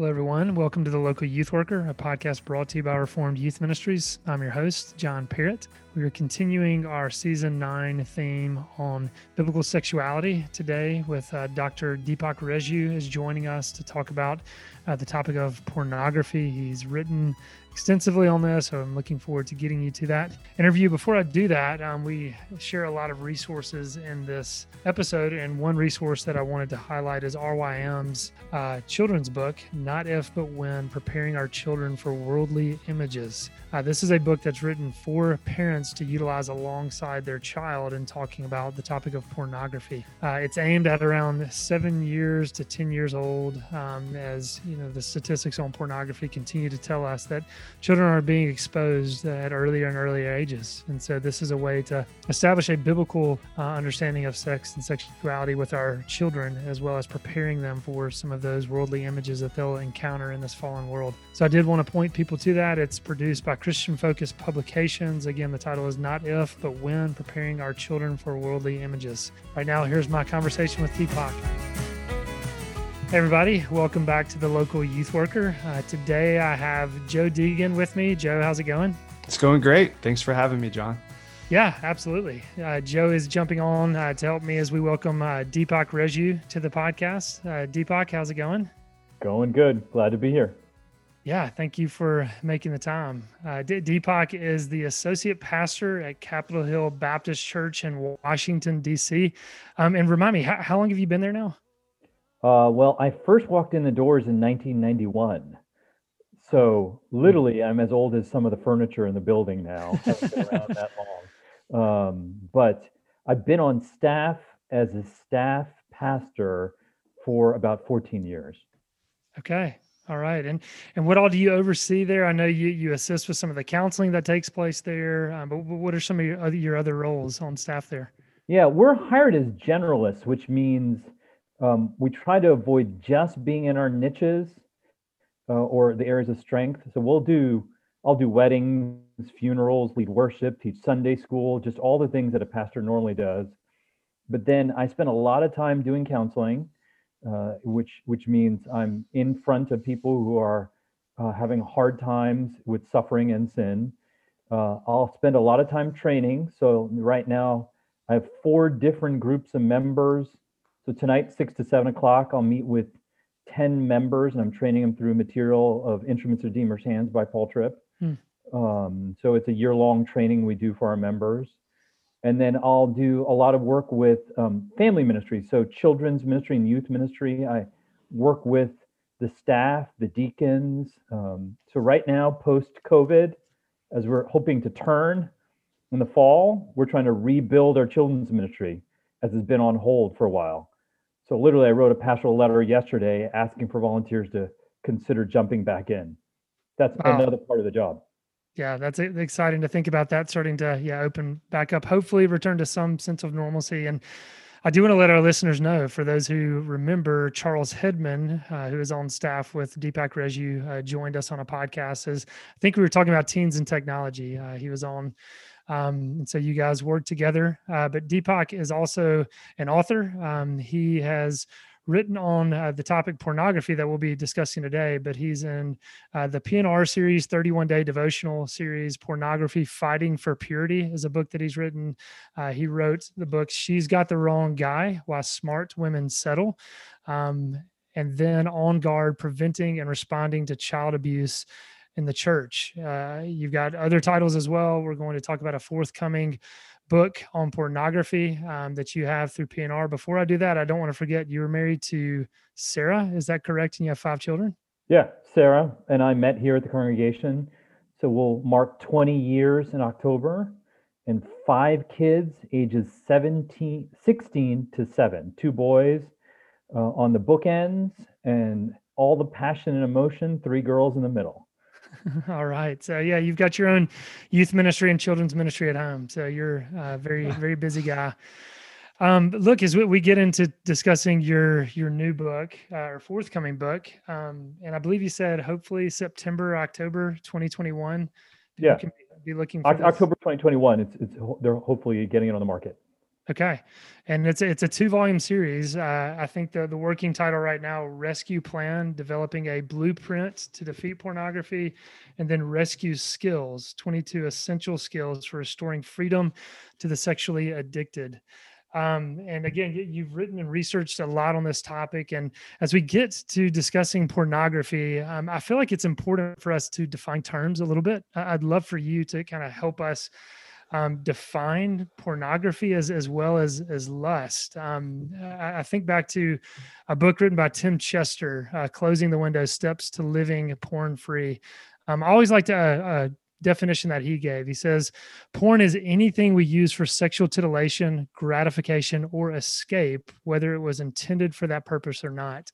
Hello, everyone. Welcome to the Local Youth Worker, a podcast brought to you by Reformed Youth Ministries. I'm your host, John Parrott. We are continuing our season nine theme on biblical sexuality today with uh, Dr. Deepak Reju is joining us to talk about uh, the topic of pornography. He's written extensively on this, so I'm looking forward to getting you to that interview. Before I do that, um, we share a lot of resources in this episode, and one resource that I wanted to highlight is RYM's uh, children's book, Not If But When Preparing Our Children for Worldly Images. Uh, this is a book that's written for parents to utilize alongside their child in talking about the topic of pornography. Uh, it's aimed at around seven years to 10 years old, um, as you know, the statistics on pornography continue to tell us that children are being exposed at earlier and earlier ages. And so, this is a way to establish a biblical uh, understanding of sex and sexuality with our children, as well as preparing them for some of those worldly images that they'll encounter in this fallen world. So, I did want to point people to that. It's produced by Christian Focus Publications. Again, the title is Not If, but When Preparing Our Children for Worldly Images. Right now, here's my conversation with Deepak. Hey everybody, welcome back to the local youth worker. Uh, today I have Joe Deegan with me. Joe, how's it going? It's going great. Thanks for having me, John. Yeah, absolutely. Uh, Joe is jumping on uh, to help me as we welcome uh, Deepak Reju to the podcast. Uh, Deepak, how's it going? Going good. Glad to be here. Yeah, thank you for making the time. Uh, D- Deepak is the associate pastor at Capitol Hill Baptist Church in Washington, D.C. Um, and remind me, how, how long have you been there now? Uh, well, I first walked in the doors in 1991. So literally, I'm as old as some of the furniture in the building now. Around that long. Um, but I've been on staff as a staff pastor for about 14 years. Okay. All right. And and what all do you oversee there? I know you you assist with some of the counseling that takes place there, um, but what are some of your other, your other roles on staff there? Yeah, we're hired as generalists, which means um, we try to avoid just being in our niches uh, or the areas of strength. So we'll do, I'll do weddings, funerals, lead worship, teach Sunday school, just all the things that a pastor normally does. But then I spend a lot of time doing counseling, uh, which which means I'm in front of people who are uh, having hard times with suffering and sin. Uh, I'll spend a lot of time training. So right now I have four different groups of members so tonight, six to seven o'clock, I'll meet with 10 members and I'm training them through material of Instruments of Redeemer's Hands by Paul Tripp. Hmm. Um, so it's a year long training we do for our members. And then I'll do a lot of work with um, family ministry. So children's ministry and youth ministry. I work with the staff, the deacons. Um, so right now, post COVID, as we're hoping to turn in the fall, we're trying to rebuild our children's ministry as it's been on hold for a while. So literally, I wrote a pastoral letter yesterday asking for volunteers to consider jumping back in. That's wow. another part of the job. Yeah, that's exciting to think about that starting to yeah open back up. Hopefully, return to some sense of normalcy. And I do want to let our listeners know, for those who remember, Charles Hedman, uh, who is on staff with Deepak Reju, uh, joined us on a podcast. As I think we were talking about teens and technology. Uh, he was on um, and so you guys work together. Uh, but Deepak is also an author. Um, he has written on uh, the topic pornography that we'll be discussing today, but he's in uh, the P&R series, 31 day devotional series, Pornography Fighting for Purity is a book that he's written. Uh, he wrote the book, She's Got the Wrong Guy Why Smart Women Settle. Um, and then On Guard Preventing and Responding to Child Abuse in the church. Uh, you've got other titles as well. We're going to talk about a forthcoming book on pornography um, that you have through P&R. Before I do that, I don't want to forget you were married to Sarah. Is that correct? And you have five children? Yeah, Sarah and I met here at the congregation. So we'll mark 20 years in October and five kids ages 17, 16 to seven, two boys uh, on the bookends and all the passion and emotion, three girls in the middle. All right. So yeah, you've got your own youth ministry and children's ministry at home. So you're a very very busy guy. Um, look, as we get into discussing your your new book uh, or forthcoming book, um, and I believe you said hopefully September October 2021. Yeah. Be looking for October 2021. It's it's they're hopefully getting it on the market. Okay, and it's a, it's a two volume series. Uh, I think the the working title right now, Rescue Plan: Developing a Blueprint to Defeat Pornography, and then Rescue Skills: Twenty Two Essential Skills for Restoring Freedom to the Sexually Addicted. Um, and again, you've written and researched a lot on this topic. And as we get to discussing pornography, um, I feel like it's important for us to define terms a little bit. I'd love for you to kind of help us um, define pornography as as well as as lust. Um, I, I, think back to a book written by Tim Chester, uh, "Closing the Window: Steps to Living Porn Free." Um, I always liked a, a definition that he gave. He says, "Porn is anything we use for sexual titillation, gratification, or escape, whether it was intended for that purpose or not."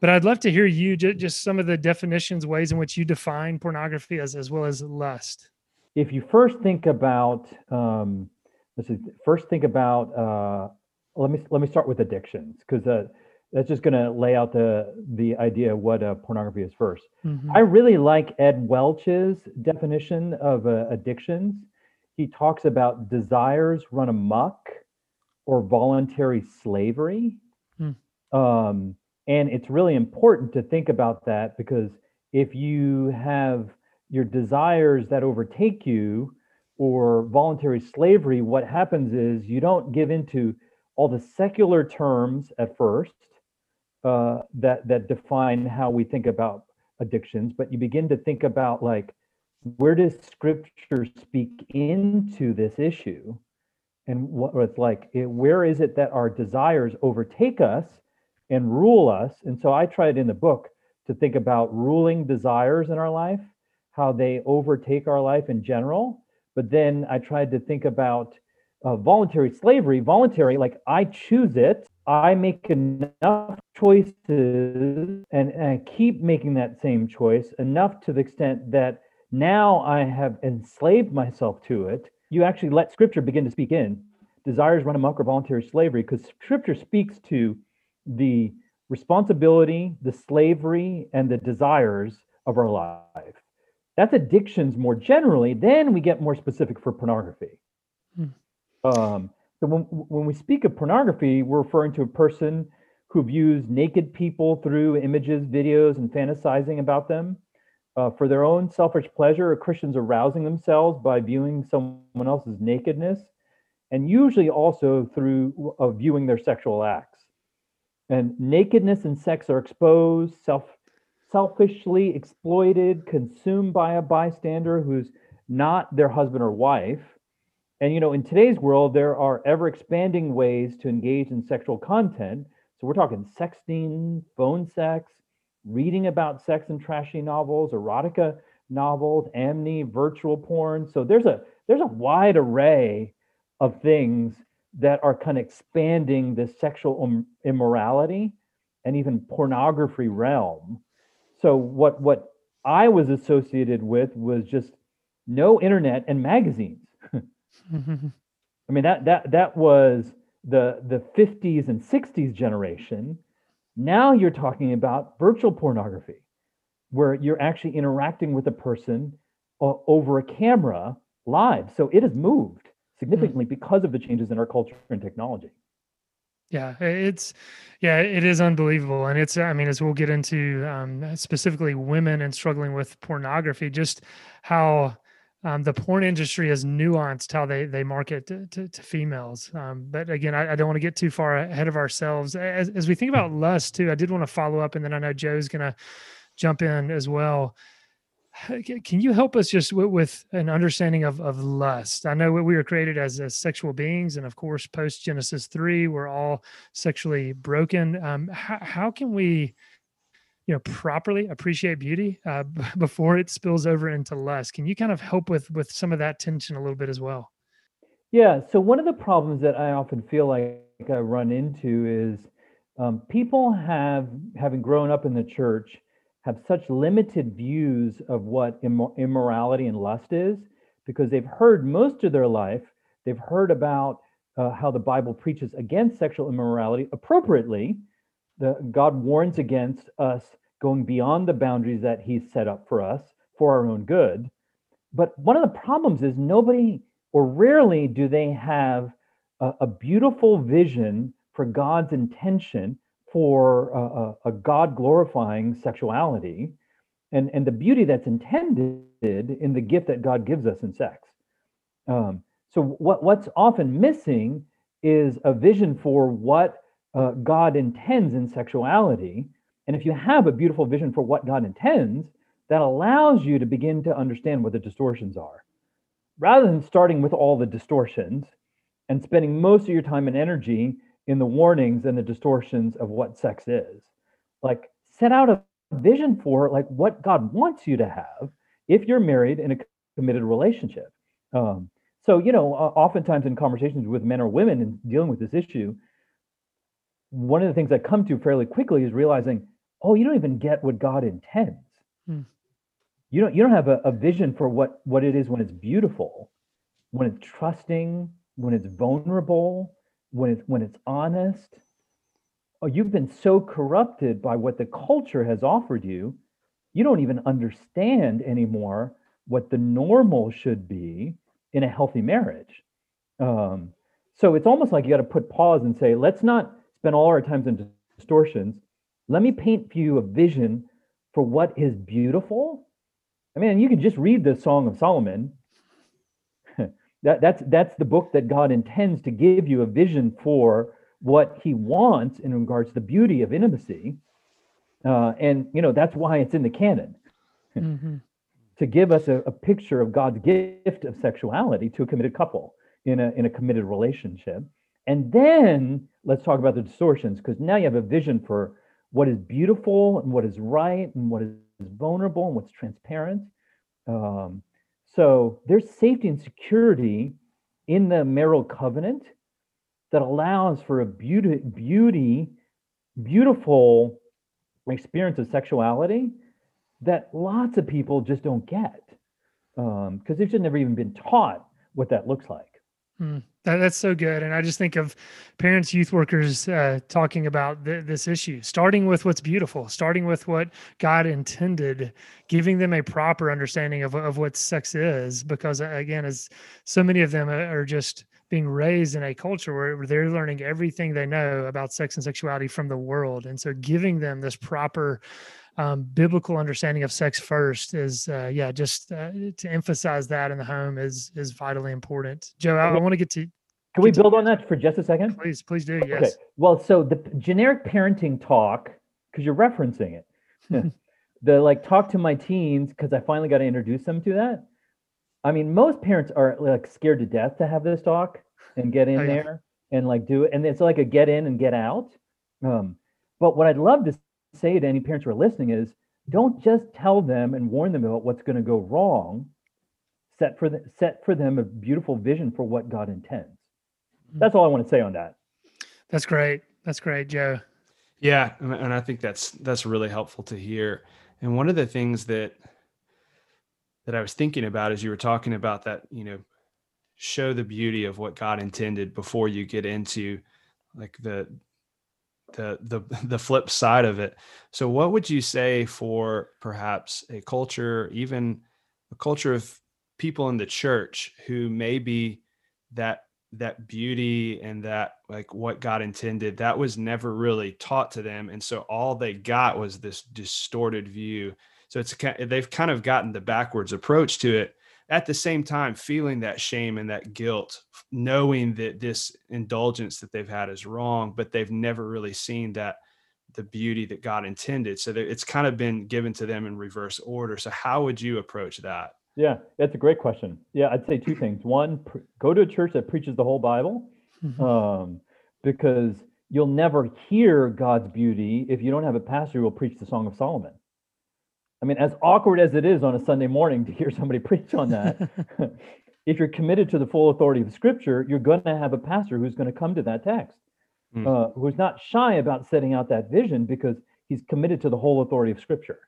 But I'd love to hear you just some of the definitions, ways in which you define pornography as as well as lust if you first think about um, let's see, first think about uh, let me let me start with addictions because uh, that's just going to lay out the the idea of what uh, pornography is 1st mm-hmm. I really like Ed Welch's definition of uh, addictions. He talks about desires run amok or voluntary slavery. Mm. Um, and it's really important to think about that because if you have your desires that overtake you or voluntary slavery, what happens is you don't give into all the secular terms at first uh, that that define how we think about addictions, but you begin to think about like where does Scripture speak into this issue, and what it's like. It, where is it that our desires overtake us and rule us? And so I tried in the book to think about ruling desires in our life how they overtake our life in general. But then I tried to think about uh, voluntary slavery. Voluntary, like I choose it, I make enough choices and, and I keep making that same choice enough to the extent that now I have enslaved myself to it. You actually let scripture begin to speak in. Desires run amok or voluntary slavery, because scripture speaks to the responsibility, the slavery, and the desires of our life. That's addictions more generally. Then we get more specific for pornography. Hmm. Um, so when, when we speak of pornography, we're referring to a person who views naked people through images, videos, and fantasizing about them. Uh, for their own selfish pleasure, or Christians arousing themselves by viewing someone else's nakedness, and usually also through uh, viewing their sexual acts. And nakedness and sex are exposed, self selfishly exploited, consumed by a bystander who's not their husband or wife. And you know, in today's world, there are ever expanding ways to engage in sexual content. So we're talking sexting, phone sex, reading about sex and trashy novels, erotica novels, anime, virtual porn. So there's a there's a wide array of things that are kind of expanding the sexual immorality and even pornography realm so what what I was associated with was just no internet and magazines. I mean that that that was the the 50s and 60s generation. Now you're talking about virtual pornography, where you're actually interacting with a person uh, over a camera live. So it has moved significantly mm. because of the changes in our culture and technology. Yeah, it's yeah, it is unbelievable, and it's I mean, as we'll get into um, specifically women and struggling with pornography, just how um, the porn industry has nuanced how they they market to, to, to females. Um, but again, I, I don't want to get too far ahead of ourselves. As, as we think about lust too, I did want to follow up, and then I know Joe's to jump in as well can you help us just with, with, an understanding of, of lust? I know we were created as, as sexual beings, and of course, post Genesis three, we're all sexually broken. Um, how, how can we, you know, properly appreciate beauty uh, before it spills over into lust? Can you kind of help with with some of that tension a little bit as well? Yeah. So one of the problems that I often feel like I run into is um, people have, having grown up in the church have such limited views of what immorality and lust is because they've heard most of their life, they've heard about uh, how the Bible preaches against sexual immorality appropriately. The, God warns against us going beyond the boundaries that He's set up for us for our own good. But one of the problems is nobody, or rarely, do they have a, a beautiful vision for God's intention for a, a God glorifying sexuality and, and the beauty that's intended in the gift that God gives us in sex. Um, so, what, what's often missing is a vision for what uh, God intends in sexuality. And if you have a beautiful vision for what God intends, that allows you to begin to understand what the distortions are. Rather than starting with all the distortions and spending most of your time and energy in the warnings and the distortions of what sex is, like set out a vision for like what God wants you to have if you're married in a committed relationship. Um, so, you know, oftentimes in conversations with men or women and dealing with this issue, one of the things I come to fairly quickly is realizing, oh, you don't even get what God intends. Hmm you don't you don't have a, a vision for what what it is when it's beautiful when it's trusting when it's vulnerable when it's when it's honest oh you've been so corrupted by what the culture has offered you you don't even understand anymore what the normal should be in a healthy marriage um, so it's almost like you got to put pause and say let's not spend all our times in distortions let me paint for you a vision for what is beautiful I mean, you can just read the Song of Solomon. That, that's that's the book that God intends to give you a vision for what He wants in regards to the beauty of intimacy, uh, and you know that's why it's in the canon. Mm-hmm. to give us a, a picture of God's gift of sexuality to a committed couple in a in a committed relationship, and then let's talk about the distortions because now you have a vision for what is beautiful and what is right and what is vulnerable and what's transparent. Um, so there's safety and security in the marital covenant that allows for a beauty, beauty, beautiful experience of sexuality that lots of people just don't get because um, they've just never even been taught what that looks like. Mm, that, that's so good. And I just think of parents, youth workers uh, talking about th- this issue, starting with what's beautiful, starting with what God intended, giving them a proper understanding of, of what sex is. Because uh, again, as so many of them are just being raised in a culture where they're learning everything they know about sex and sexuality from the world. And so giving them this proper um, biblical understanding of sex first is uh, yeah just uh, to emphasize that in the home is is vitally important. Joe i, I want to get to can we build on that for just a second? Please please do yes. okay well so the generic parenting talk because you're referencing it. The like talk to my teens because i finally got to introduce them to that. I mean most parents are like scared to death to have this talk and get in oh, yeah. there and like do it and it's like a get in and get out. Um, but what i'd love to say to any parents who are listening is don't just tell them and warn them about what's going to go wrong. Set for the, set for them a beautiful vision for what God intends. Hmm. That's all I want to say on that. That's great. That's great, Joe. Yeah, and I think that's that's really helpful to hear. And one of the things that that I was thinking about as you were talking about that, you know, show the beauty of what God intended before you get into like the the the the flip side of it. So what would you say for perhaps a culture, even a culture of people in the church who maybe that that beauty and that like what God intended that was never really taught to them and so all they got was this distorted view so it's they've kind of gotten the backwards approach to it at the same time feeling that shame and that guilt knowing that this indulgence that they've had is wrong but they've never really seen that the beauty that god intended. So it's kind of been given to them in reverse order. So how would you approach that? Yeah that's a great question. Yeah i'd say two things. One pr- go to a church that preaches the whole bible mm-hmm. um, because you'll never hear god's beauty if you don't have a pastor who will preach the song of solomon I mean, as awkward as it is on a Sunday morning to hear somebody preach on that, if you're committed to the full authority of Scripture, you're going to have a pastor who's going to come to that text, mm. uh, who's not shy about setting out that vision because he's committed to the whole authority of Scripture.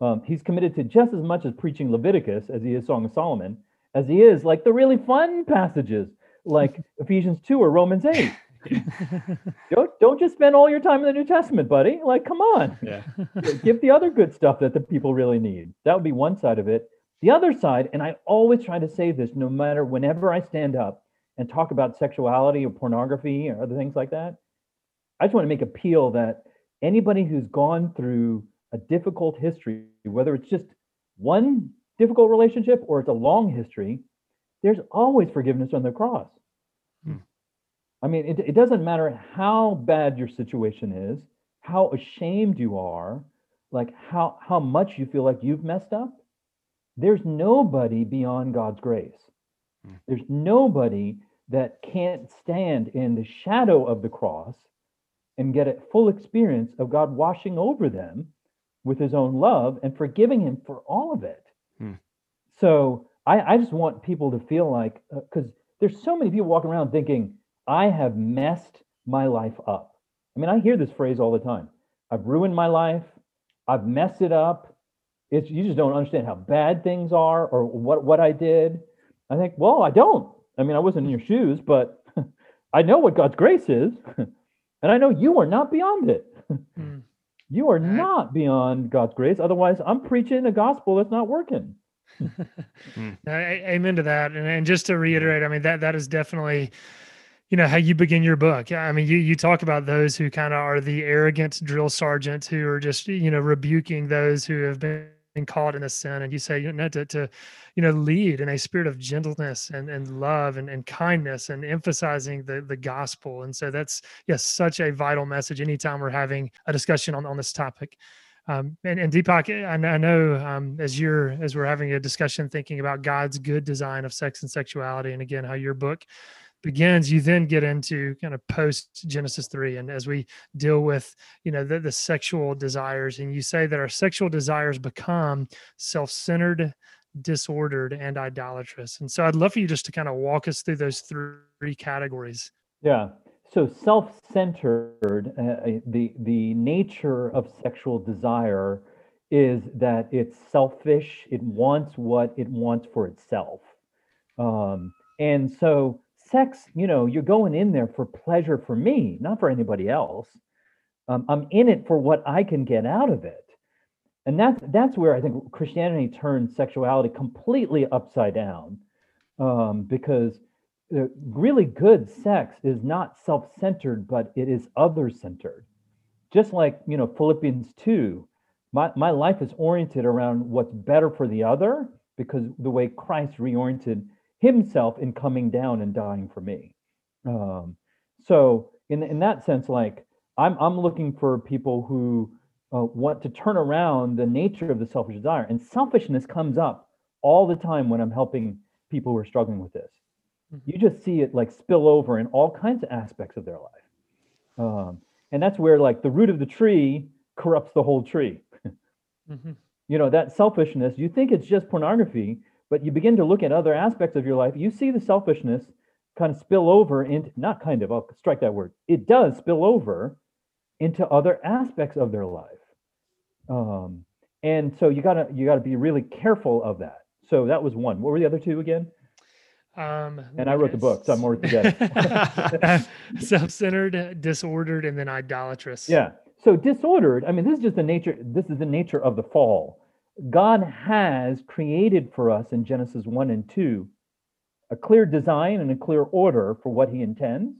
Um, he's committed to just as much as preaching Leviticus as he is Song of Solomon, as he is like the really fun passages like Ephesians 2 or Romans 8. don't don't just spend all your time in the New Testament, buddy. Like, come on. Yeah. Give the other good stuff that the people really need. That would be one side of it. The other side, and I always try to say this no matter whenever I stand up and talk about sexuality or pornography or other things like that. I just want to make appeal that anybody who's gone through a difficult history, whether it's just one difficult relationship or it's a long history, there's always forgiveness on the cross. I mean, it, it doesn't matter how bad your situation is, how ashamed you are, like how how much you feel like you've messed up. There's nobody beyond God's grace. Hmm. There's nobody that can't stand in the shadow of the cross and get a full experience of God washing over them with his own love and forgiving him for all of it. Hmm. So I, I just want people to feel like, because there's so many people walking around thinking, I have messed my life up. I mean, I hear this phrase all the time. I've ruined my life. I've messed it up. It's you just don't understand how bad things are or what what I did. I think, well, I don't. I mean, I wasn't in your shoes, but I know what God's grace is, and I know you are not beyond it. Mm. You are not beyond God's grace. Otherwise, I'm preaching a gospel that's not working. A- a- Amen to that. And, and just to reiterate, I mean that that is definitely, you know, how you begin your book. I mean, you you talk about those who kind of are the arrogant drill sergeants who are just you know rebuking those who have been caught in a sin, and you say you know to to you know lead in a spirit of gentleness and and love and, and kindness and emphasizing the the gospel. And so that's yes, such a vital message. Anytime we're having a discussion on on this topic. Um, and, and Deepak, I, I know um, as you're as we're having a discussion thinking about God's good design of sex and sexuality, and again how your book begins, you then get into kind of post Genesis three, and as we deal with you know the, the sexual desires, and you say that our sexual desires become self-centered, disordered, and idolatrous. And so I'd love for you just to kind of walk us through those three categories. Yeah. So self-centered, uh, uh, the the nature of sexual desire is that it's selfish. It wants what it wants for itself, um, and so sex. You know, you're going in there for pleasure for me, not for anybody else. Um, I'm in it for what I can get out of it, and that's that's where I think Christianity turned sexuality completely upside down, um, because uh, really good sex is not self-centered but it is other-centered just like you know philippians 2 my, my life is oriented around what's better for the other because the way christ reoriented himself in coming down and dying for me. Um, so in, in that sense like i'm, I'm looking for people who uh, want to turn around the nature of the selfish desire and selfishness comes up all the time when i'm helping people who are struggling with this. You just see it like spill over in all kinds of aspects of their life. Um, and that's where like the root of the tree corrupts the whole tree. Mhm. you know that selfishness you think it's just pornography but you begin to look at other aspects of your life you see the selfishness kind of spill over into not kind of i'll strike that word it does spill over into other aspects of their life um, and so you gotta you gotta be really careful of that so that was one what were the other two again Um, And I wrote the book, so I'm more forgetting. self-centered, disordered, and then idolatrous. Yeah. So disordered, I mean, this is just the nature, this is the nature of the fall. God has created for us in Genesis 1 and 2 a clear design and a clear order for what he intends.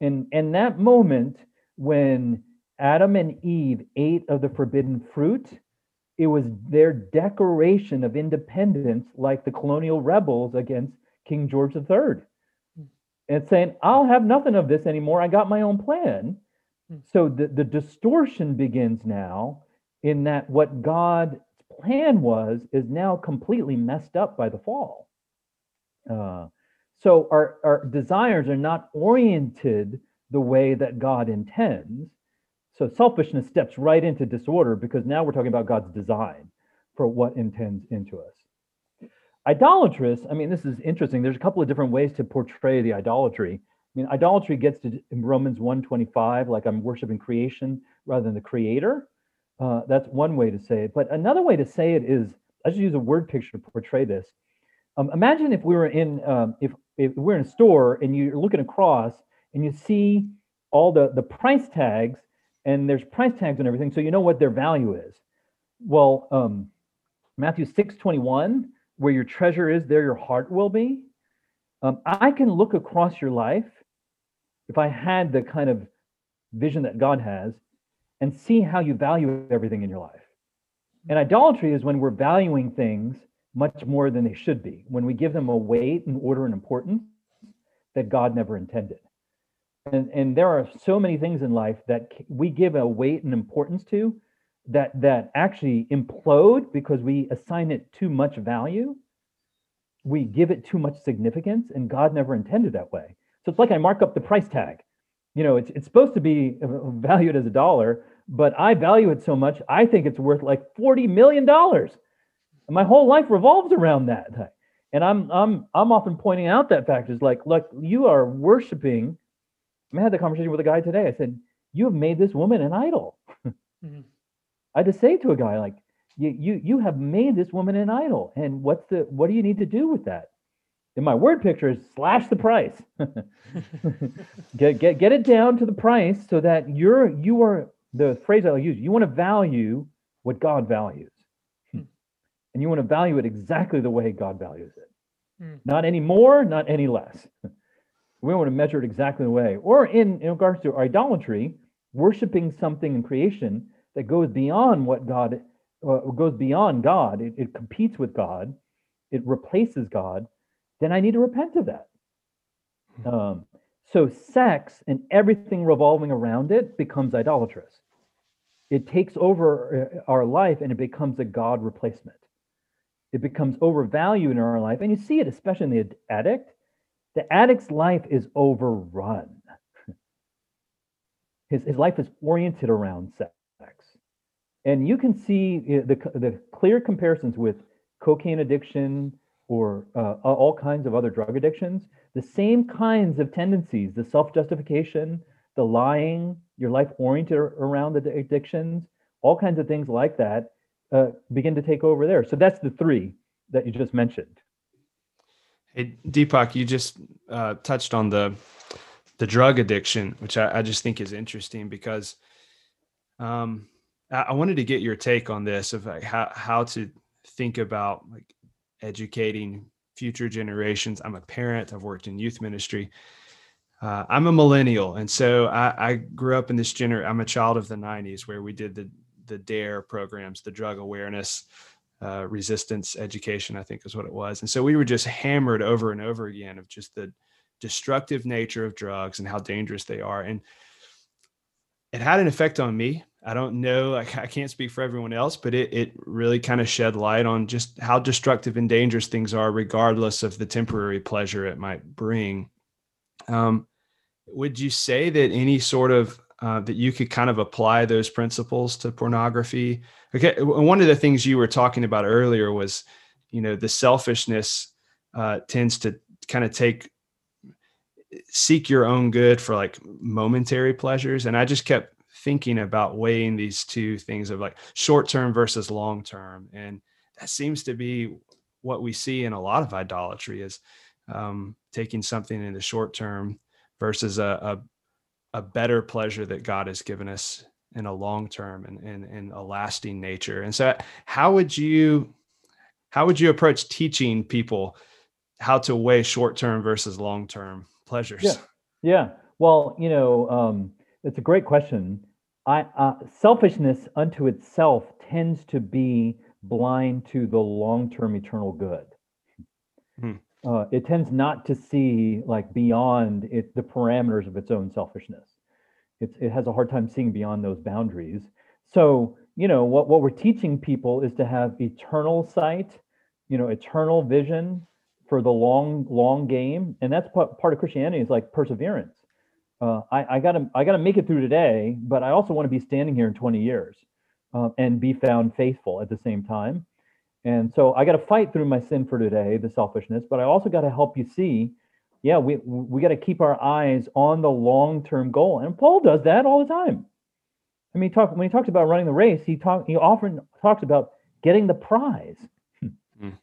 And and that moment when Adam and Eve ate of the forbidden fruit, it was their declaration of independence, like the colonial rebels against King George III. And saying, I'll have nothing of this anymore. I got my own plan. Hmm. So the, the distortion begins now in that what God's plan was is now completely messed up by the fall. Uh, so our, our desires are not oriented the way that God intends. So selfishness steps right into disorder because now we're talking about God's design for what intends into us. Idolatrous, I mean, this is interesting. There's a couple of different ways to portray the idolatry. I mean, idolatry gets to in Romans 125, like I'm worshiping creation rather than the creator. Uh, that's one way to say it. But another way to say it is, I just use a word picture to portray this. Um, imagine if we were in, um, if, if we're in a store and you're looking across and you see all the, the price tags and there's price tags and everything, so you know what their value is. Well, um, Matthew 6 21, where your treasure is, there your heart will be. Um, I can look across your life if I had the kind of vision that God has and see how you value everything in your life. Mm-hmm. And idolatry is when we're valuing things much more than they should be, when we give them a weight and order and importance that God never intended. And, and there are so many things in life that we give a weight and importance to that that actually implode because we assign it too much value we give it too much significance and god never intended that way so it's like i mark up the price tag you know it's, it's supposed to be uh, valued as a dollar but i value it so much i think it's worth like 40 million dollars. My whole life revolves around that. And i'm i'm i'm often pointing out that fact is like look you are worshiping. I had the conversation with a guy today. I said you have made this woman an idol. Mm-hmm. i had to say to a guy like you you you have made this woman an idol. And what's the what do you need to do with that? In my word picture is slash the price. Get, get get it down to the price so that you're you are the phrase i'll use you want to value what god values hmm. and you want to value it exactly the way god values it hmm. not any more not any less we want to measure it exactly the way or in, in regards to idolatry worshiping something in creation that goes beyond what god uh, goes beyond God, it, it competes with God, it replaces God, then I need to repent of that. Hmm. Um, so sex and everything revolving around it becomes idolatrous. It takes over uh, our life and it becomes a God replacement. It becomes overvalued in our life. And you see it, especially in the addict. The addict's life is overrun. His, his life is oriented around sex and you can see the, the clear comparisons with cocaine addiction or uh, all kinds of other drug addictions the same kinds of tendencies the self-justification the lying your life oriented around the addictions all kinds of things like that uh, begin to take over there so that's the three that you just mentioned hey deepak you just uh, touched on the the drug addiction which I, I just think is interesting because um, I wanted to get your take on this of like how how to think about like educating future generations. I'm a parent. I've worked in youth ministry. Uh, I'm a millennial, and so I, I grew up in this gener. I'm a child of the '90s, where we did the the DARE programs, the drug awareness, uh, resistance education, I think is what it was. And so we were just hammered over and over again of just the destructive nature of drugs and how dangerous they are. And it had an effect on me. I don't know, like I can't speak for everyone else, but it it really kind of shed light on just how destructive and dangerous things are, regardless of the temporary pleasure it might bring. Um, would you say that any sort of uh, that you could kind of apply those principles to pornography? Okay, one of the things you were talking about earlier was, you know, the selfishness uh, tends to kind of take seek your own good for like momentary pleasures, and I just kept thinking about weighing these two things of like short term versus long term and that seems to be what we see in a lot of idolatry is um, taking something in the short term versus a, a, a better pleasure that god has given us in a long term and, and, and a lasting nature. And so how would you how would you approach teaching people how to weigh short term versus long term pleasures? Yeah. Yeah. Well you know um, it's a great question. I, uh, selfishness unto itself tends to be blind to the long-term eternal good. Hmm. Uh, it tends not to see like beyond it the parameters of its own selfishness. It's, it has a hard time seeing beyond those boundaries. So you know what what we're teaching people is to have eternal sight, you know, eternal vision for the long long game, and that's part, part of Christianity is like perseverance uh, I, I, gotta I gotta make it through today, but I also want to be standing here in 20 years uh, and be found faithful at the same time. And so I got to fight through my sin for today, the selfishness, but I also got to help you see, yeah, we we got to keep our eyes on the long term goal, and Paul does that all the time. I mean, talk when he talks about running the race, he talk he often talks about getting the prize. Mm.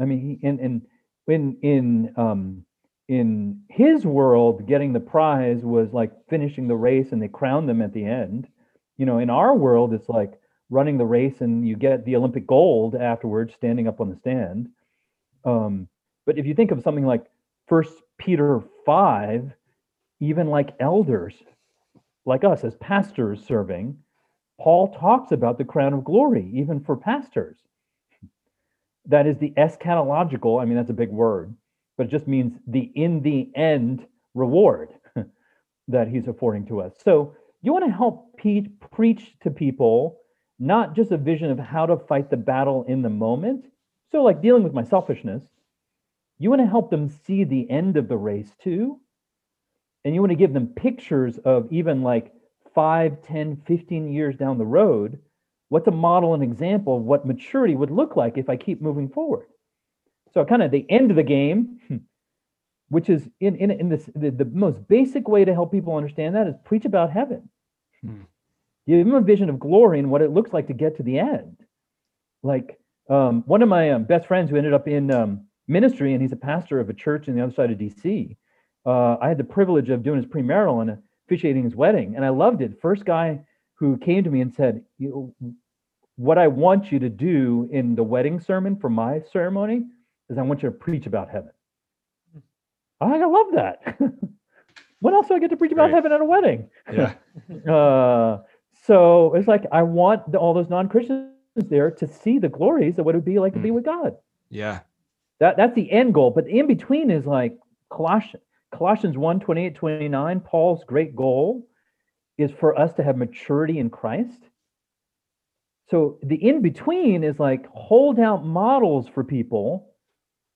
I mean, in in in in um, in his world, getting the prize was like finishing the race and they crown them at the end. You know, in our world, it's like running the race and you get the Olympic gold afterwards, standing up on the stand. Um, but if you think of something like First Peter 5, even like elders, like us as pastors serving, Paul talks about the crown of glory, even for pastors. That is the eschatological, I mean, that's a big word, but it just means the in the end reward that he's affording to us. So you want to help pe- preach to people not just a vision of how to fight the battle in the moment. So, like dealing with my selfishness, you want to help them see the end of the race too. And you want to give them pictures of even like 5, 10, 15 years down the road, what's a model and example of what maturity would look like if I keep moving forward. So, kind of the end of the game, which is in, in, in this, the, the most basic way to help people understand that is preach about heaven. Hmm. Give him a vision of glory and what it looks like to get to the end. Like um, one of my um, best friends who ended up in um, ministry, and he's a pastor of a church in the other side of DC. Uh, I had the privilege of doing his premarital and officiating his wedding, and I loved it. First guy who came to me and said, "What I want you to do in the wedding sermon for my ceremony is I want you to preach about heaven." I love that. when else do I get to preach about heaven at a wedding? Yeah. uh, so it's like I want the, all those non-Christians there to see the glories of what it would be like mm. to be mm. with God. Yeah. That that's the end goal. But in between is like Colossians Colossians 1, 28, 29, Paul's great goal is for us to have maturity in Christ. So the in between is like hold out models for people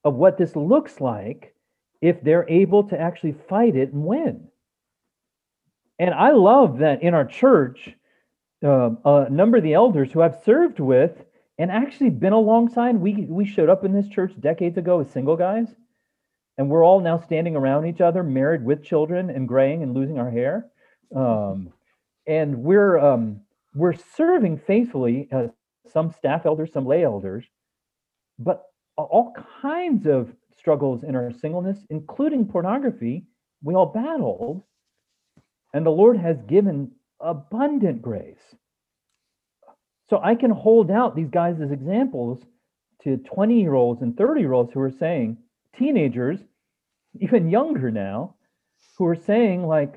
of what this looks like if they're able to actually fight it and win. And I love that in our church, uh, a number of the elders who I've served with and actually been alongside. We we showed up in this church decades ago as single guys, and we're all now standing around each other, married with children and graying and losing our hair, um, and we're um, we're serving faithfully as some staff elders, some lay elders, but all kinds of struggles in our singleness, including pornography, we all battled, and the Lord has given abundant grace. So I can hold out these guys as examples to 20 year olds and 30 year olds who are saying, teenagers, even younger now, who are saying, like,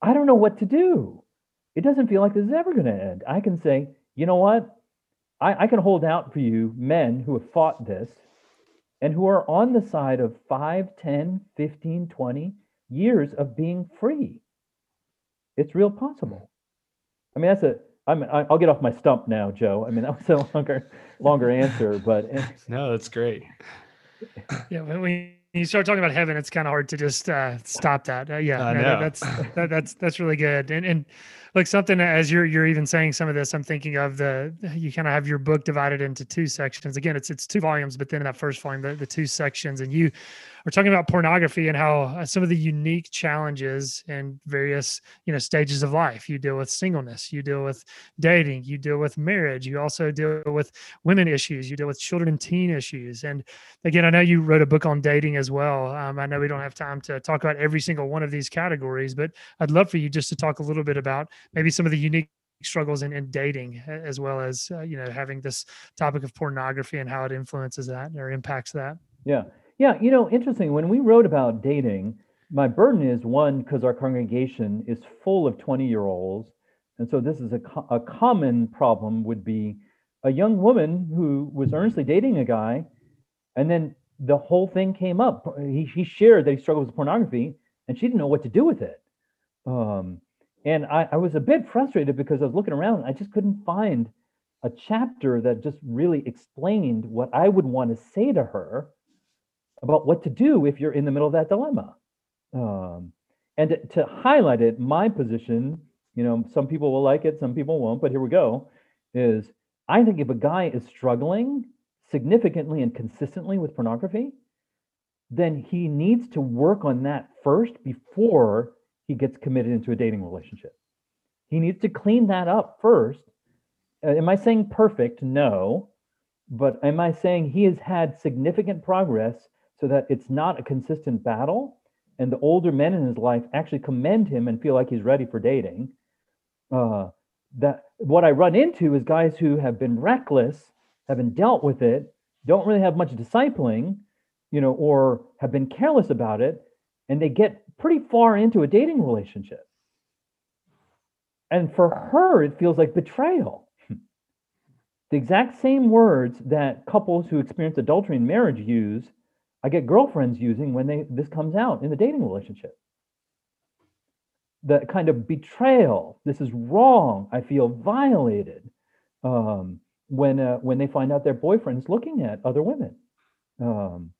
I don't know what to do. It doesn't feel like this is ever going to end. I can say, you know what? I, I can hold out for you men who have fought this and who are on the side of 5, 10, 15, 20 years of being free. It's real possible. I mean, that's a. I'm. I'll get off my stump now, Joe. I mean, that was a longer, longer answer, but no, that's great. Yeah, when you start talking about heaven, it's kind of hard to just uh, stop that. Uh, yeah, no, that's that, that's that's really good. And and like something as you're you're even saying some of this, I'm thinking of the you kind of have your book divided into two sections. Again, it's it's two volumes, but then in that first volume, the, the two sections, and you we're talking about pornography and how uh, some of the unique challenges and various you know stages of life. You deal with singleness you deal with dating you deal with marriage you also deal with women issues you deal with children and teen issues. And again i know you wrote a book on dating as well. Um, i know we don't have time to talk about every single one of these categories but i'd love for you just to talk a little bit about maybe some of the unique struggles in, in dating as well as uh, you know having this topic of pornography and how it influences that or impacts that yeah yeah, you know, interesting. When we wrote about dating, my burden is one, because our congregation is full of 20 year olds. And so this is a, co- a common problem would be a young woman who was earnestly dating a guy, and then the whole thing came up. He, he shared that he struggled with pornography, and she didn't know what to do with it. Um, and I, I was a bit frustrated because I was looking around, I just couldn't find a chapter that just really explained what I would want to say to her about what to do if you're in the middle of that dilemma. Um, and to, to highlight it, my position, you know, some people will like it, some people won't, but here we go, is I think if a guy is struggling significantly and consistently with pornography, then he needs to work on that first before he gets committed into a dating relationship. He needs to clean that up first. Uh, am I saying perfect? No. But am I saying he has had significant progress so that it's not a consistent battle. And the older men in his life actually commend him and feel like he's ready for dating. Uh, that what I run into is guys who have been reckless, haven't dealt with it, don't really have much discipling, you know, or have been careless about it, and they get pretty far into a dating relationship. And for her, it feels like betrayal. the exact same words that couples who experience adultery in marriage use, I get girlfriends using when they this comes out in the dating relationship. The kind of betrayal. This is wrong. I feel violated. Um, when uh, when they find out their boyfriend's looking at other women. Um,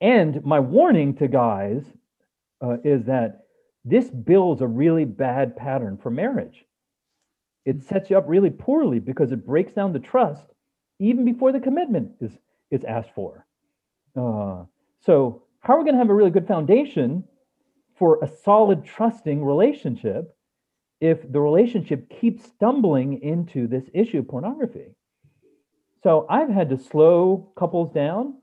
and my warning to guys uh, is that this builds a really bad pattern for marriage. It sets you up really poorly because it breaks down the trust even before the commitment is is asked for. Uh, so how are we going to have a really good foundation for a solid trusting relationship if the relationship keeps stumbling into this issue of pornography? So I've had to slow couples down.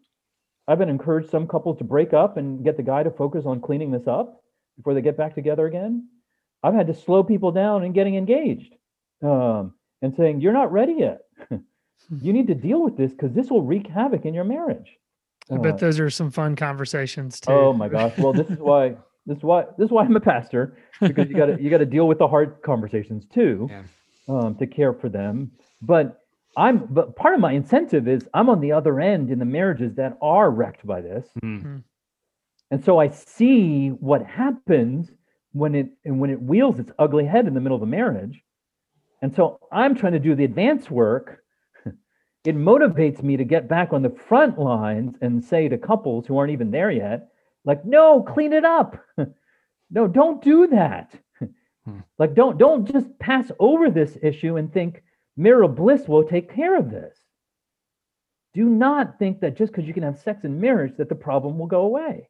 I've been encouraged some couples to break up and get the guy to focus on cleaning this up before they get back together again. I've had to slow people down in getting engaged um, and saying, You're not ready yet. you need to deal with this because this will wreak havoc in your marriage. I bet uh, those are some fun conversations too. Oh my gosh. Well, this is why this is why this is why I'm a pastor, because you gotta you gotta deal with the hard conversations too. Yeah. Um, to care for them. But I'm but part of my incentive is I'm on the other end in the marriages that are wrecked by this. Mm-hmm. And so I see what happens when it and when it wheels its ugly head in the middle of a marriage. And so I'm trying to do the advance work. It motivates me to get back on the front lines and say to couples who aren't even there yet, like, no, clean it up. no, don't do that. Hmm. Like, don't don't just pass over this issue and think, Marital bliss will take care of this. Do not think that just because you can have sex in marriage that the problem will go away.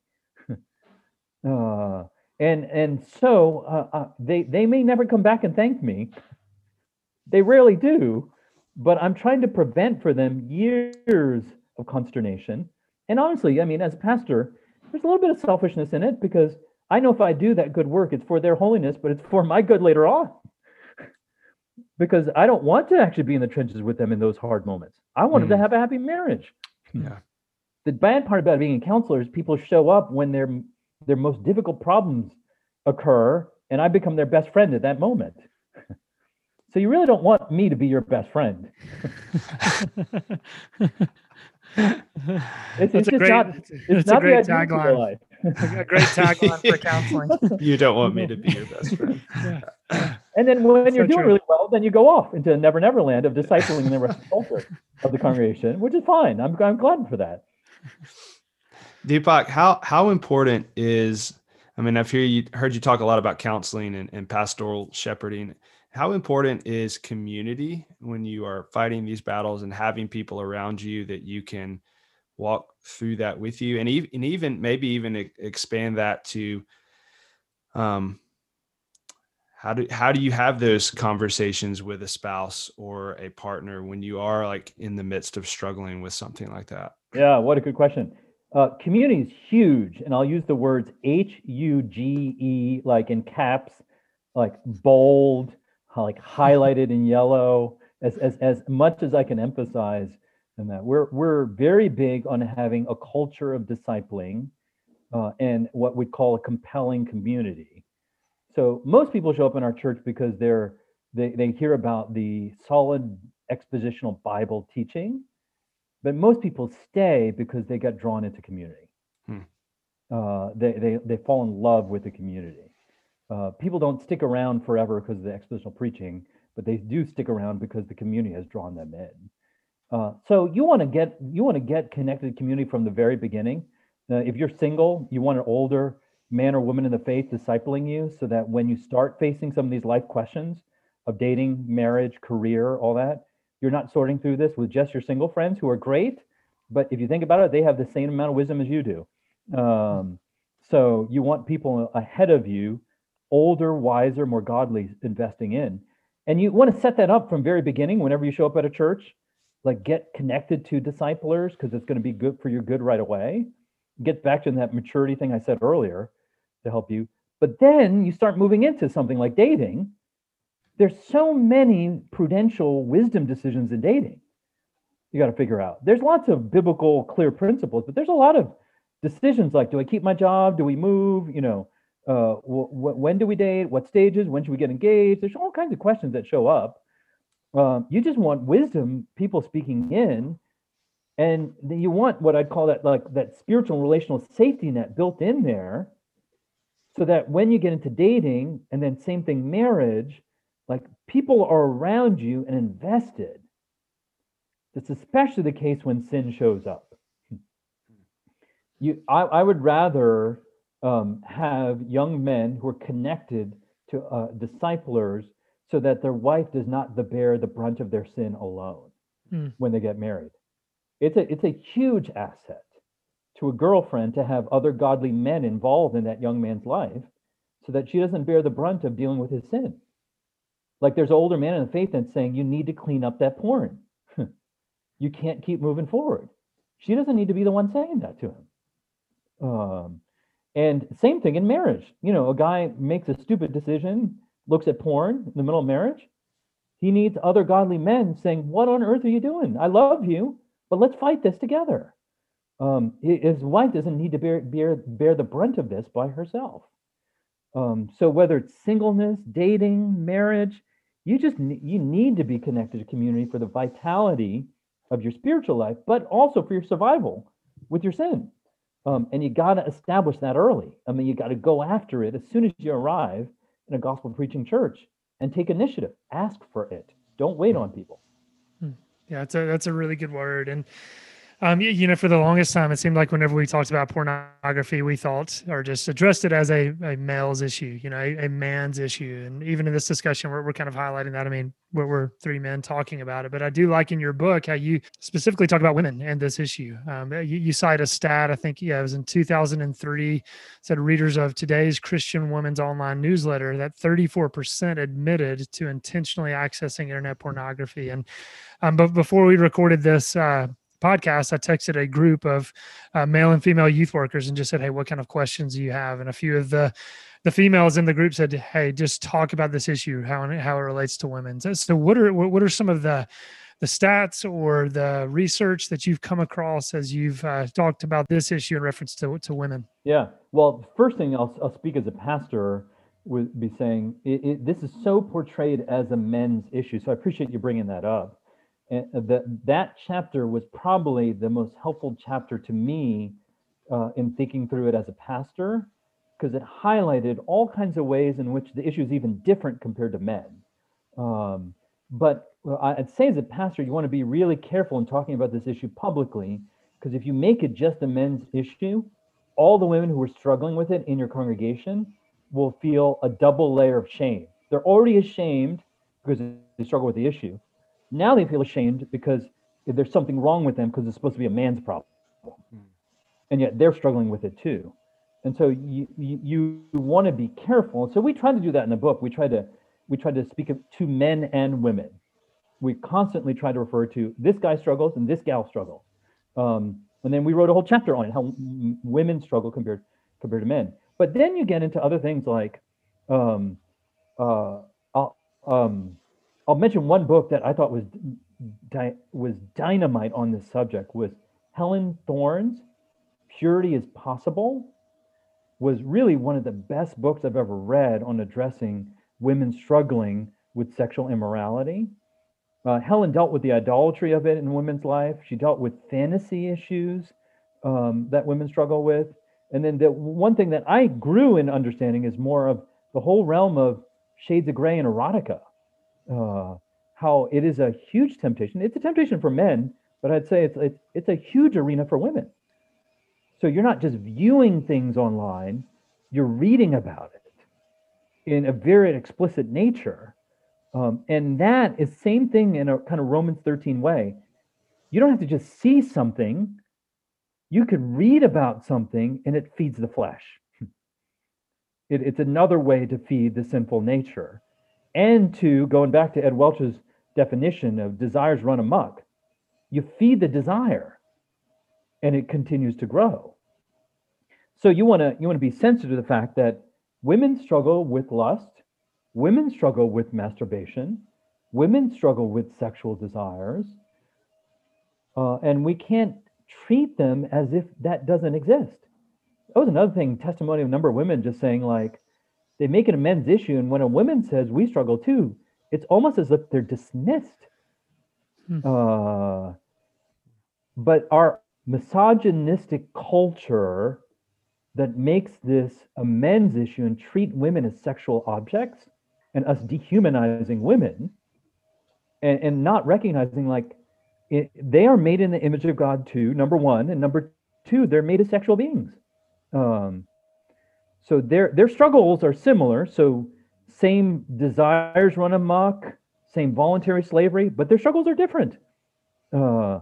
uh, and and so uh, uh, they they may never come back and thank me. They rarely do, but I'm trying to prevent for them years of consternation. And honestly, I mean, as a pastor, there's a little bit of selfishness in it because I know if I do that good work, it's for their holiness, but it's for my good later on because I don't want to actually be in the trenches with them in those hard moments. I want mm. them to have a happy marriage. Yeah. The bad part about being a counselor is people show up when their their most difficult problems occur, and I become their best friend at that moment. so you really don't want me to be your best friend. it's, it's, a great, not, it's, it's not a great tagline. A great tagline for counseling. You don't want me to be your best friend. Yeah. And then when you're doing true. really well, then you go off into Never Never Land of discipling the rest of the culture of the congregation, which is fine. I'm I'm glad for that. Deepak, how how important is I mean, I've heard you heard you talk a lot about counseling and, and pastoral shepherding. How important is community when you are fighting these battles and having people around you that you can walk through that with you, and even and even maybe even expand that to um, how do how do you have those conversations with a spouse or a partner when you are like in the midst of struggling with something like that? Yeah what a good question. Uh, community is huge and i'll use the words h-u-g-e like in caps like bold like highlighted in yellow as, as as much as i can emphasize and that we're we're very big on having a culture of discipling uh, and what we call a compelling community so most people show up in our church because they're they, they hear about the solid expositional Bible teaching, but most people stay because they get drawn into community. Hmm. Uh, they, they they fall in love with the community. Uh, people don't stick around forever because of the expositional preaching, but they do stick around because the community has drawn them in. Uh, so you want to get you want to get connected to community from the very beginning. Uh, if you're single, you want an older, man or woman in the faith discipling you so that when you start facing some of these life questions of dating, marriage, career, all that, you're not sorting through this with just your single friends who are great. But if you think about it, they have the same amount of wisdom as you do. Um, so you want people ahead of you, older, wiser, more godly, investing in. And you want to set that up from very beginning whenever you show up at a church, like get connected to disciplers because it's going to be good for your good right away. Get back to that maturity thing I said earlier to help you. But then you start moving into something like dating. There's so many prudential wisdom decisions in dating. You got to figure out. There's lots of biblical clear principles, but there's a lot of decisions like do I keep my job? Do we move? You know, uh, wh- wh- when do we date? What stages? When should we get engaged? There's all kinds of questions that show up. Um, you just want wisdom, people speaking in, and you want what I'd call that like that spiritual relational safety net built in there, so that when you get into dating and then same thing marriage, like people are around you and invested. It's especially the case when sin shows up. You, I, I would rather um, have young men who are connected to uh, disciplers so that their wife does not the bear the brunt of their sin alone Hmm. when they get married. It's a it's a huge asset to a girlfriend to have other godly men involved in that young man's life so that she doesn't bear the brunt of dealing with his sin. Like there's an older man in the faith that's saying you need to clean up that porn. you can't keep moving forward. She doesn't need to be the one saying that to him. Um, and same thing in marriage. You know, a guy makes a stupid decision, looks at porn in the middle of marriage. He needs other godly men saying, What on earth are you doing? I love you, but let's fight this together. Um, his wife doesn't need to bear, bear, bear the brunt of this by herself. Um, so whether it's singleness, dating, marriage, you just you need to be connected to community for the vitality of your spiritual life, but also for your survival with your sin. Um, and you got to establish that early. I mean, you got to go after it as soon as you arrive in a gospel preaching church and take initiative. Ask for it. Don't wait hmm. on people. Hmm. Yeah, that's a that's a really good word. And um, you, know, for the longest time, it seemed like whenever we talked about pornography, we thought or just addressed it as a, a male's issue, you know, a, a man's issue. And even in this discussion, we're, we're kind of highlighting that. I mean, we're, we're three men talking about it, but I do like in your book how you specifically talk about women and this issue. Um, you, you cite a stat, I think, yeah, it was in 2003, said readers of today's Christian Women's Online newsletter that 34% admitted to intentionally accessing internet pornography. And um, but before we recorded this uh, podcast, I texted a group of uh, male and female youth workers and just said, "Hey, what kind of questions do you have?" And a few of the the females in the group said, "Hey, just talk about this issue, how how it relates to women." So, so what are what are some of the the stats or the research that you've come across as you've uh, talked about this issue in reference to to women? Yeah. Well, first thing I'll, I'll speak as a pastor would be saying it, it, this is so portrayed as a men's issue. So I appreciate you bringing that up. And that that chapter was probably the most helpful chapter to me uh, in thinking through it as a pastor because it highlighted all kinds of ways in which the issue is even different compared to men. Um, but I'd say as a pastor, you want to be really careful in talking about this issue publicly because if you make it just a men's issue, all the women who are struggling with it in your congregation will feel a double layer of shame. They're already ashamed because they struggle with the issue. Now they feel ashamed because there's something wrong with them because it's supposed to be a man's problem. And yet they're struggling with it too. And so you, you, you want to be careful. And so we try to do that in the book. We try to we try to speak to men and women. We constantly try to refer to this guy struggles and this gal struggles. Um, and then we wrote a whole chapter on it, how women struggle compared compared to men. But then you get into other things like, um, uh, I'll, um, I'll mention one book that I thought was di- was dynamite on this subject was Helen Thorne's "Purity is Possible." Was really one of the best books I've ever read on addressing women struggling with sexual immorality. Uh, Helen dealt with the idolatry of it in women's life. She dealt with fantasy issues um, that women struggle with. And then the one thing that I grew in understanding is more of the whole realm of shades of gray and erotica. Uh, how it is a huge temptation. It's a temptation for men, but I'd say it's it's, it's a huge arena for women. So you're not just viewing things online, you're reading about it in a very explicit nature. Um, and that is same thing in a kind of Romans 13 way. You don't have to just see something. You could read about something and it feeds the flesh. It, it's another way to feed the sinful nature. And to, going back to Ed Welch's definition of desires run amok, you feed the desire and it continues to grow. So you want to you want to be sensitive to the fact that women struggle with lust, women struggle with masturbation, women struggle with sexual desires, uh, and we can't treat them as if that doesn't exist. that was another thing. Testimony of a number of women just saying like they make it a men's issue, and when a woman says we struggle too, it's almost as if they're dismissed. Hmm. Uh, but our misogynistic culture that makes this a men's issue and treat women as sexual objects and us dehumanizing women and, and not recognizing like it, they are made in the image of God too, number one, and number two, they're made as sexual beings. Um, so their their struggles are similar. So same desires run amok, same voluntary slavery, but their struggles are different. Uh,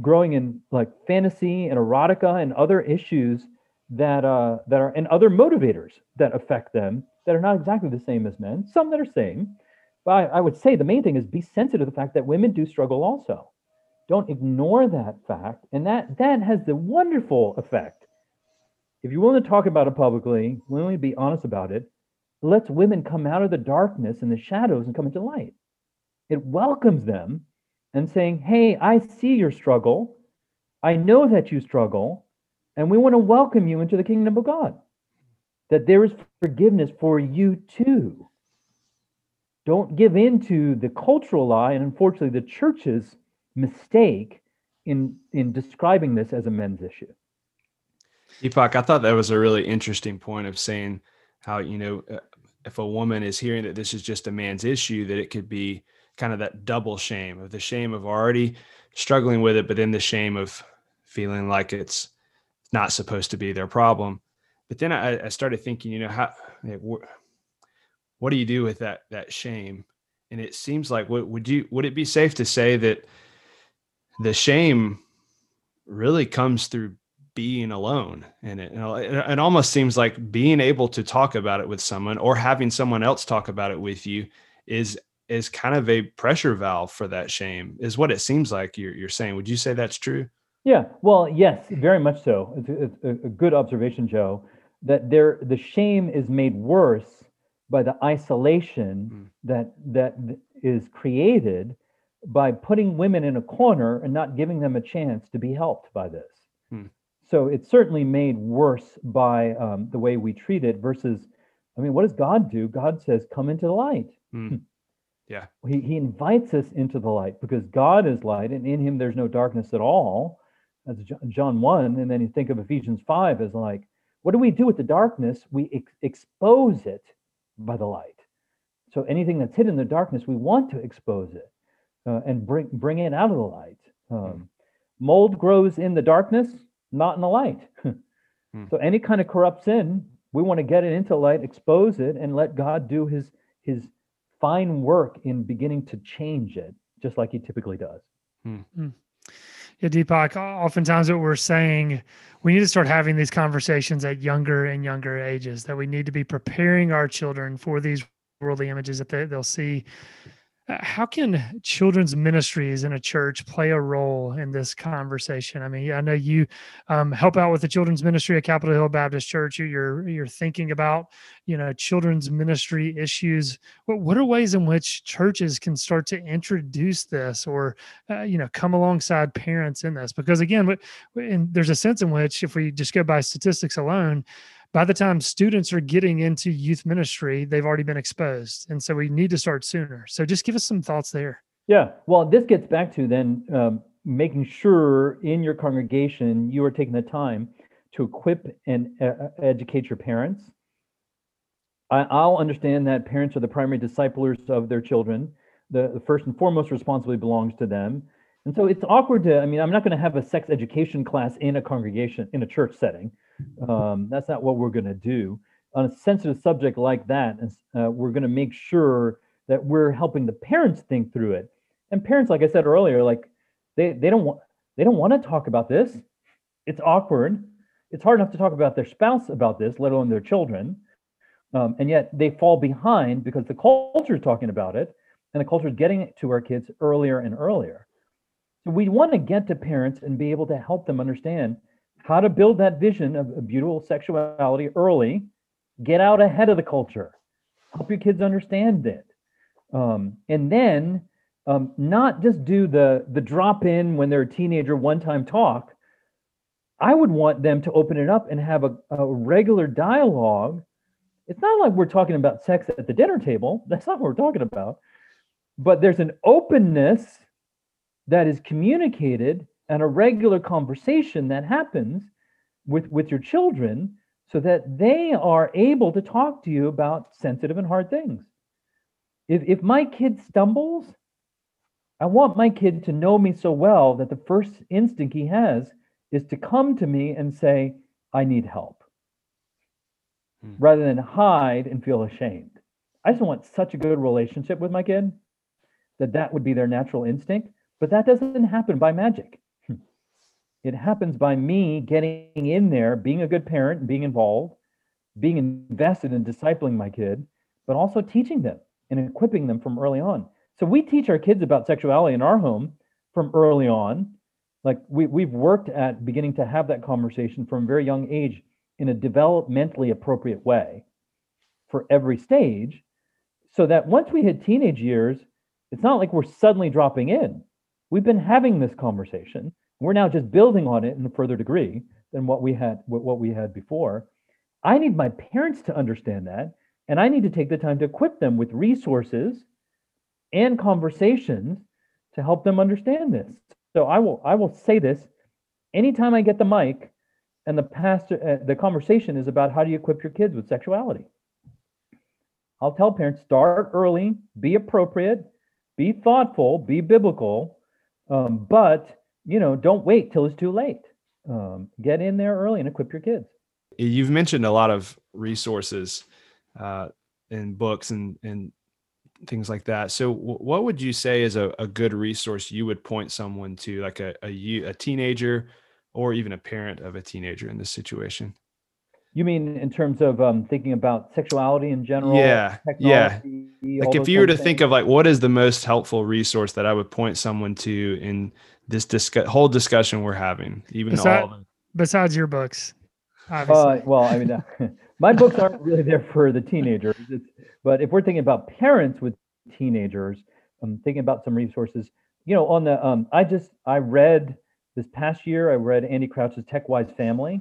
growing in like fantasy and erotica and other issues that uh, that are and other motivators that affect them that are not exactly the same as men. Some that are same, but I, I would say the main thing is be sensitive to the fact that women do struggle also. Don't ignore that fact, and that that has the wonderful effect. If you're willing to talk about it publicly, willing to be honest about it, lets women come out of the darkness and the shadows and come into light. It welcomes them and saying, Hey, I see your struggle. I know that you struggle, and we want to welcome you into the kingdom of God. That there is forgiveness for you too. Don't give in to the cultural lie and unfortunately the church's mistake in, in describing this as a men's issue. Deepak, I thought that was a really interesting point of saying how, you know, uh, if a woman is hearing that this is just a man's issue, that it could be kind of that double shame of the shame of already struggling with it, but then the shame of feeling like it's not supposed to be their problem. But then I, I started thinking, you know, how, what do you do with that, that shame? And it seems like, what would you, would it be safe to say that the shame really comes through being alone. And it, it almost seems like being able to talk about it with someone or having someone else talk about it with you is is kind of a pressure valve for that shame is what it seems like you're, you're saying. Would you say that's true? Yeah. Well yes very much so. It's, it's a, good observation joe that there the shame is made worse by the isolation mm. that that is created by putting women in a corner and not giving them a chance to be helped by this. So it's certainly made worse by um, the way we treat it versus i mean what does god do god says come into the light mm. Yeah. He, he invites us into the light because God is light and in him there's no darkness at all. That's John 1. And then you think of Ephesians 5 as like, what do we do with the darkness? We ex- expose it by the light. So anything that's hidden in the darkness, we want to expose it uh, and bring, bring it out of the light. Um, mm. Mold grows in the darkness, not in the light. mm. So any kind of corrupt sin, we want to get it into light, expose it, and let God do his his fine work in beginning to change it, just like he typically does. Mm-hmm. Yeah, Deepak, oftentimes what we're saying, we need to start having these conversations at younger and younger ages, that we need to be preparing our children for these worldly images that they, they'll see how can children's ministries in a church play a role in this conversation? I mean, I know you um, help out with the children's ministry at Capitol Hill Baptist Church. You're you're thinking about you know children's ministry issues. What what are ways in which churches can start to introduce this, or uh, you know, come alongside parents in this? Because again, and there's a sense in which if we just go by statistics alone, by the time students are getting into youth ministry, they've already been exposed. And so we need to start sooner. So just give us some thoughts there. Yeah. Well, this gets back to then um, making sure in your congregation you are taking the time to equip and uh, uh educate your parents. I, will understand that parents are the primary disciplers of their children. The, the first and foremost responsibility belongs to them. And so it's awkward to, I mean, I'm not going to have a sex education class in a congregation, in a church setting. Um, that's not what we're going to do. On a sensitive subject like that, uh, we're going to make sure that we're helping the parents think through it. And parents, like I said earlier, like they they don't want they don't want to talk about this. It's awkward. It's hard enough to talk about their spouse about this, let alone their children. Um, and yet they fall behind because the culture is talking about it, and the culture is getting it to our kids earlier and earlier. So we want to get to parents and be able to help them understand how to build that vision of, a beautiful sexuality early, get out ahead of the culture, help your kids understand it. Um, and then um, not just do the the drop in when they're a teenager one time talk, I would want them to open it up and have a, a regular dialogue. It's not like we're talking about sex at the dinner table. That's not what we're talking about. But there's an openness that is communicated and a regular conversation that happens with, with your children so that they are able to talk to you about sensitive and hard things. If, if my kid stumbles, I want my kid to know me so well that the first instinct he has is to come to me and say, I need help, hmm. rather than hide and feel ashamed. I just want such a good relationship with my kid that that would be their natural instinct, but that doesn't happen by magic. Hmm. It happens by me getting in there, being a good parent, being involved, being invested in discipling my kid, but also teaching them and equipping them from early on. So we teach our kids about sexuality in our home from early on. Like we, we've worked at beginning to have that conversation from a very young age in a developmentally appropriate way for every stage. So that once we hit teenage years, it's not like we're suddenly dropping in. We've been having this conversation. We're now just building on it in a further degree than what we had what we had before. I need my parents to understand that, and I need to take the time to equip them with resources and conversations to help them understand this. So I will I will say this anytime I get the mic and the pastor uh, the conversation is about how do you equip your kids with sexuality. I'll tell parents start early, be appropriate, be thoughtful, be biblical, um, but you know don't wait till it's too late. Um, get in there early and equip your kids. You've mentioned a lot of resources uh, and books and and things like that. So, w- what would you say is a, a, good resource you would point someone to, like a, a a teenager or even a parent of a teenager in this situation? You mean in terms of um, thinking about sexuality in general? Yeah, yeah. Like if you were to think of like what is the most helpful resource that I would point someone to in this discuss- whole discussion we're having, even all besides your books. Uh, well, I mean, uh, my books aren't really there for the teenagers. It's, but if we're thinking about parents with teenagers, I'm thinking about some resources. You know, on the um, I just I read this past year. I read Andy Crouch's Tech Wise Family,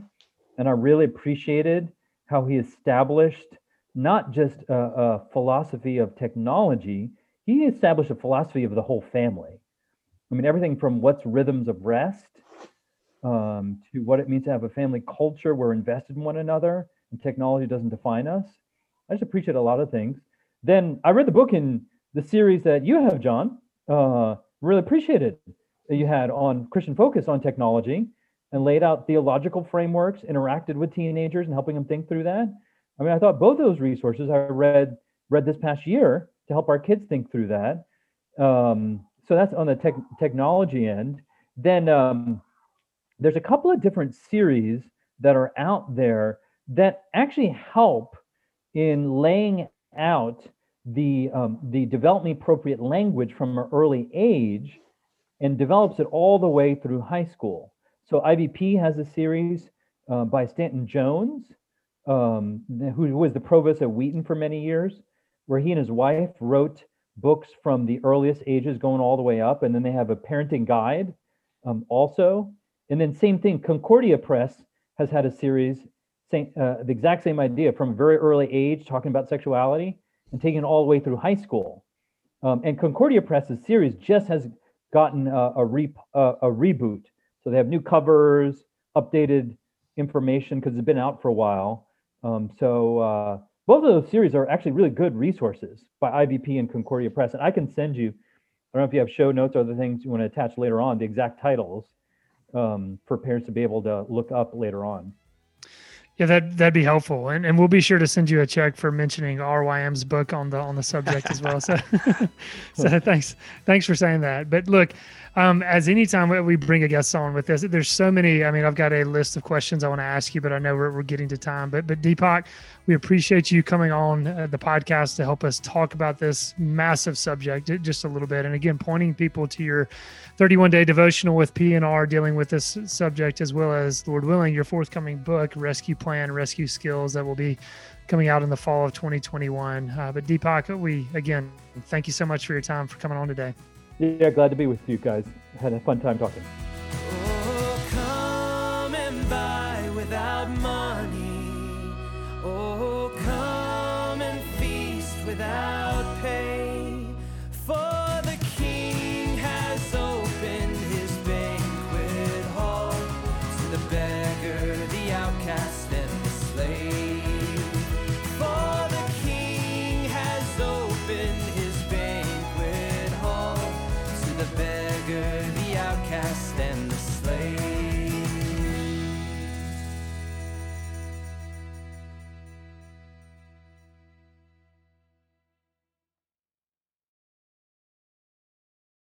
and I really appreciated how he established not just a, a philosophy of technology. He established a philosophy of the whole family. I mean, everything from what's rhythms of rest um, to what it means to have a family culture. We're invested in one another and technology doesn't define us. I just appreciate a lot of things. Then I read the book in the series that you have, John. Uh, really appreciated that you had on Christian focus on technology and laid out theological frameworks, interacted with teenagers and helping them think through that. I mean, I thought both those resources I read read this past year to help our kids think through that. Um, so that's on the tech, technology end. Then um, there's a couple of different series that are out there that actually help in laying out the um, the development appropriate language from an early age and develops it all the way through high school. So IVP has a series uh, by Stanton Jones, um, who was the provost at Wheaton for many years, where he and his wife wrote books from the earliest ages going all the way up, and then they have a parenting guide um, also. And then same thing, Concordia Press has had a series, same, uh, the exact same idea from a very early age, talking about sexuality and taking it all the way through high school. Um, and Concordia Press's series just has gotten a, a, re, a, a reboot. So they have new covers, updated information because it's been out for a while. Um, so uh, both of those series are actually really good resources by IVP and Concordia Press. And I can send you, I don't know if you have show notes or other things you want to attach later on, the exact titles um, for parents to be able to look up later on. Yeah, that that'd be helpful, and and we'll be sure to send you a check for mentioning RYM's book on the on the subject as well. So, so thanks thanks for saying that. But look, um, as anytime we bring a guest on with this, there's so many. I mean, I've got a list of questions I want to ask you, but I know we're, we're getting to time. But but Deepak, we appreciate you coming on uh, the podcast to help us talk about this massive subject just a little bit, and again, pointing people to your 31 day devotional with P&R dealing with this subject, as well as Lord willing, your forthcoming book, Rescue Plan, Rescue Skills, that will be coming out in the fall of 2021. Uh, but Deepak, we again thank you so much for your time for coming on today. Yeah, glad to be with you guys. Had a fun time talking. Oh, come and feast without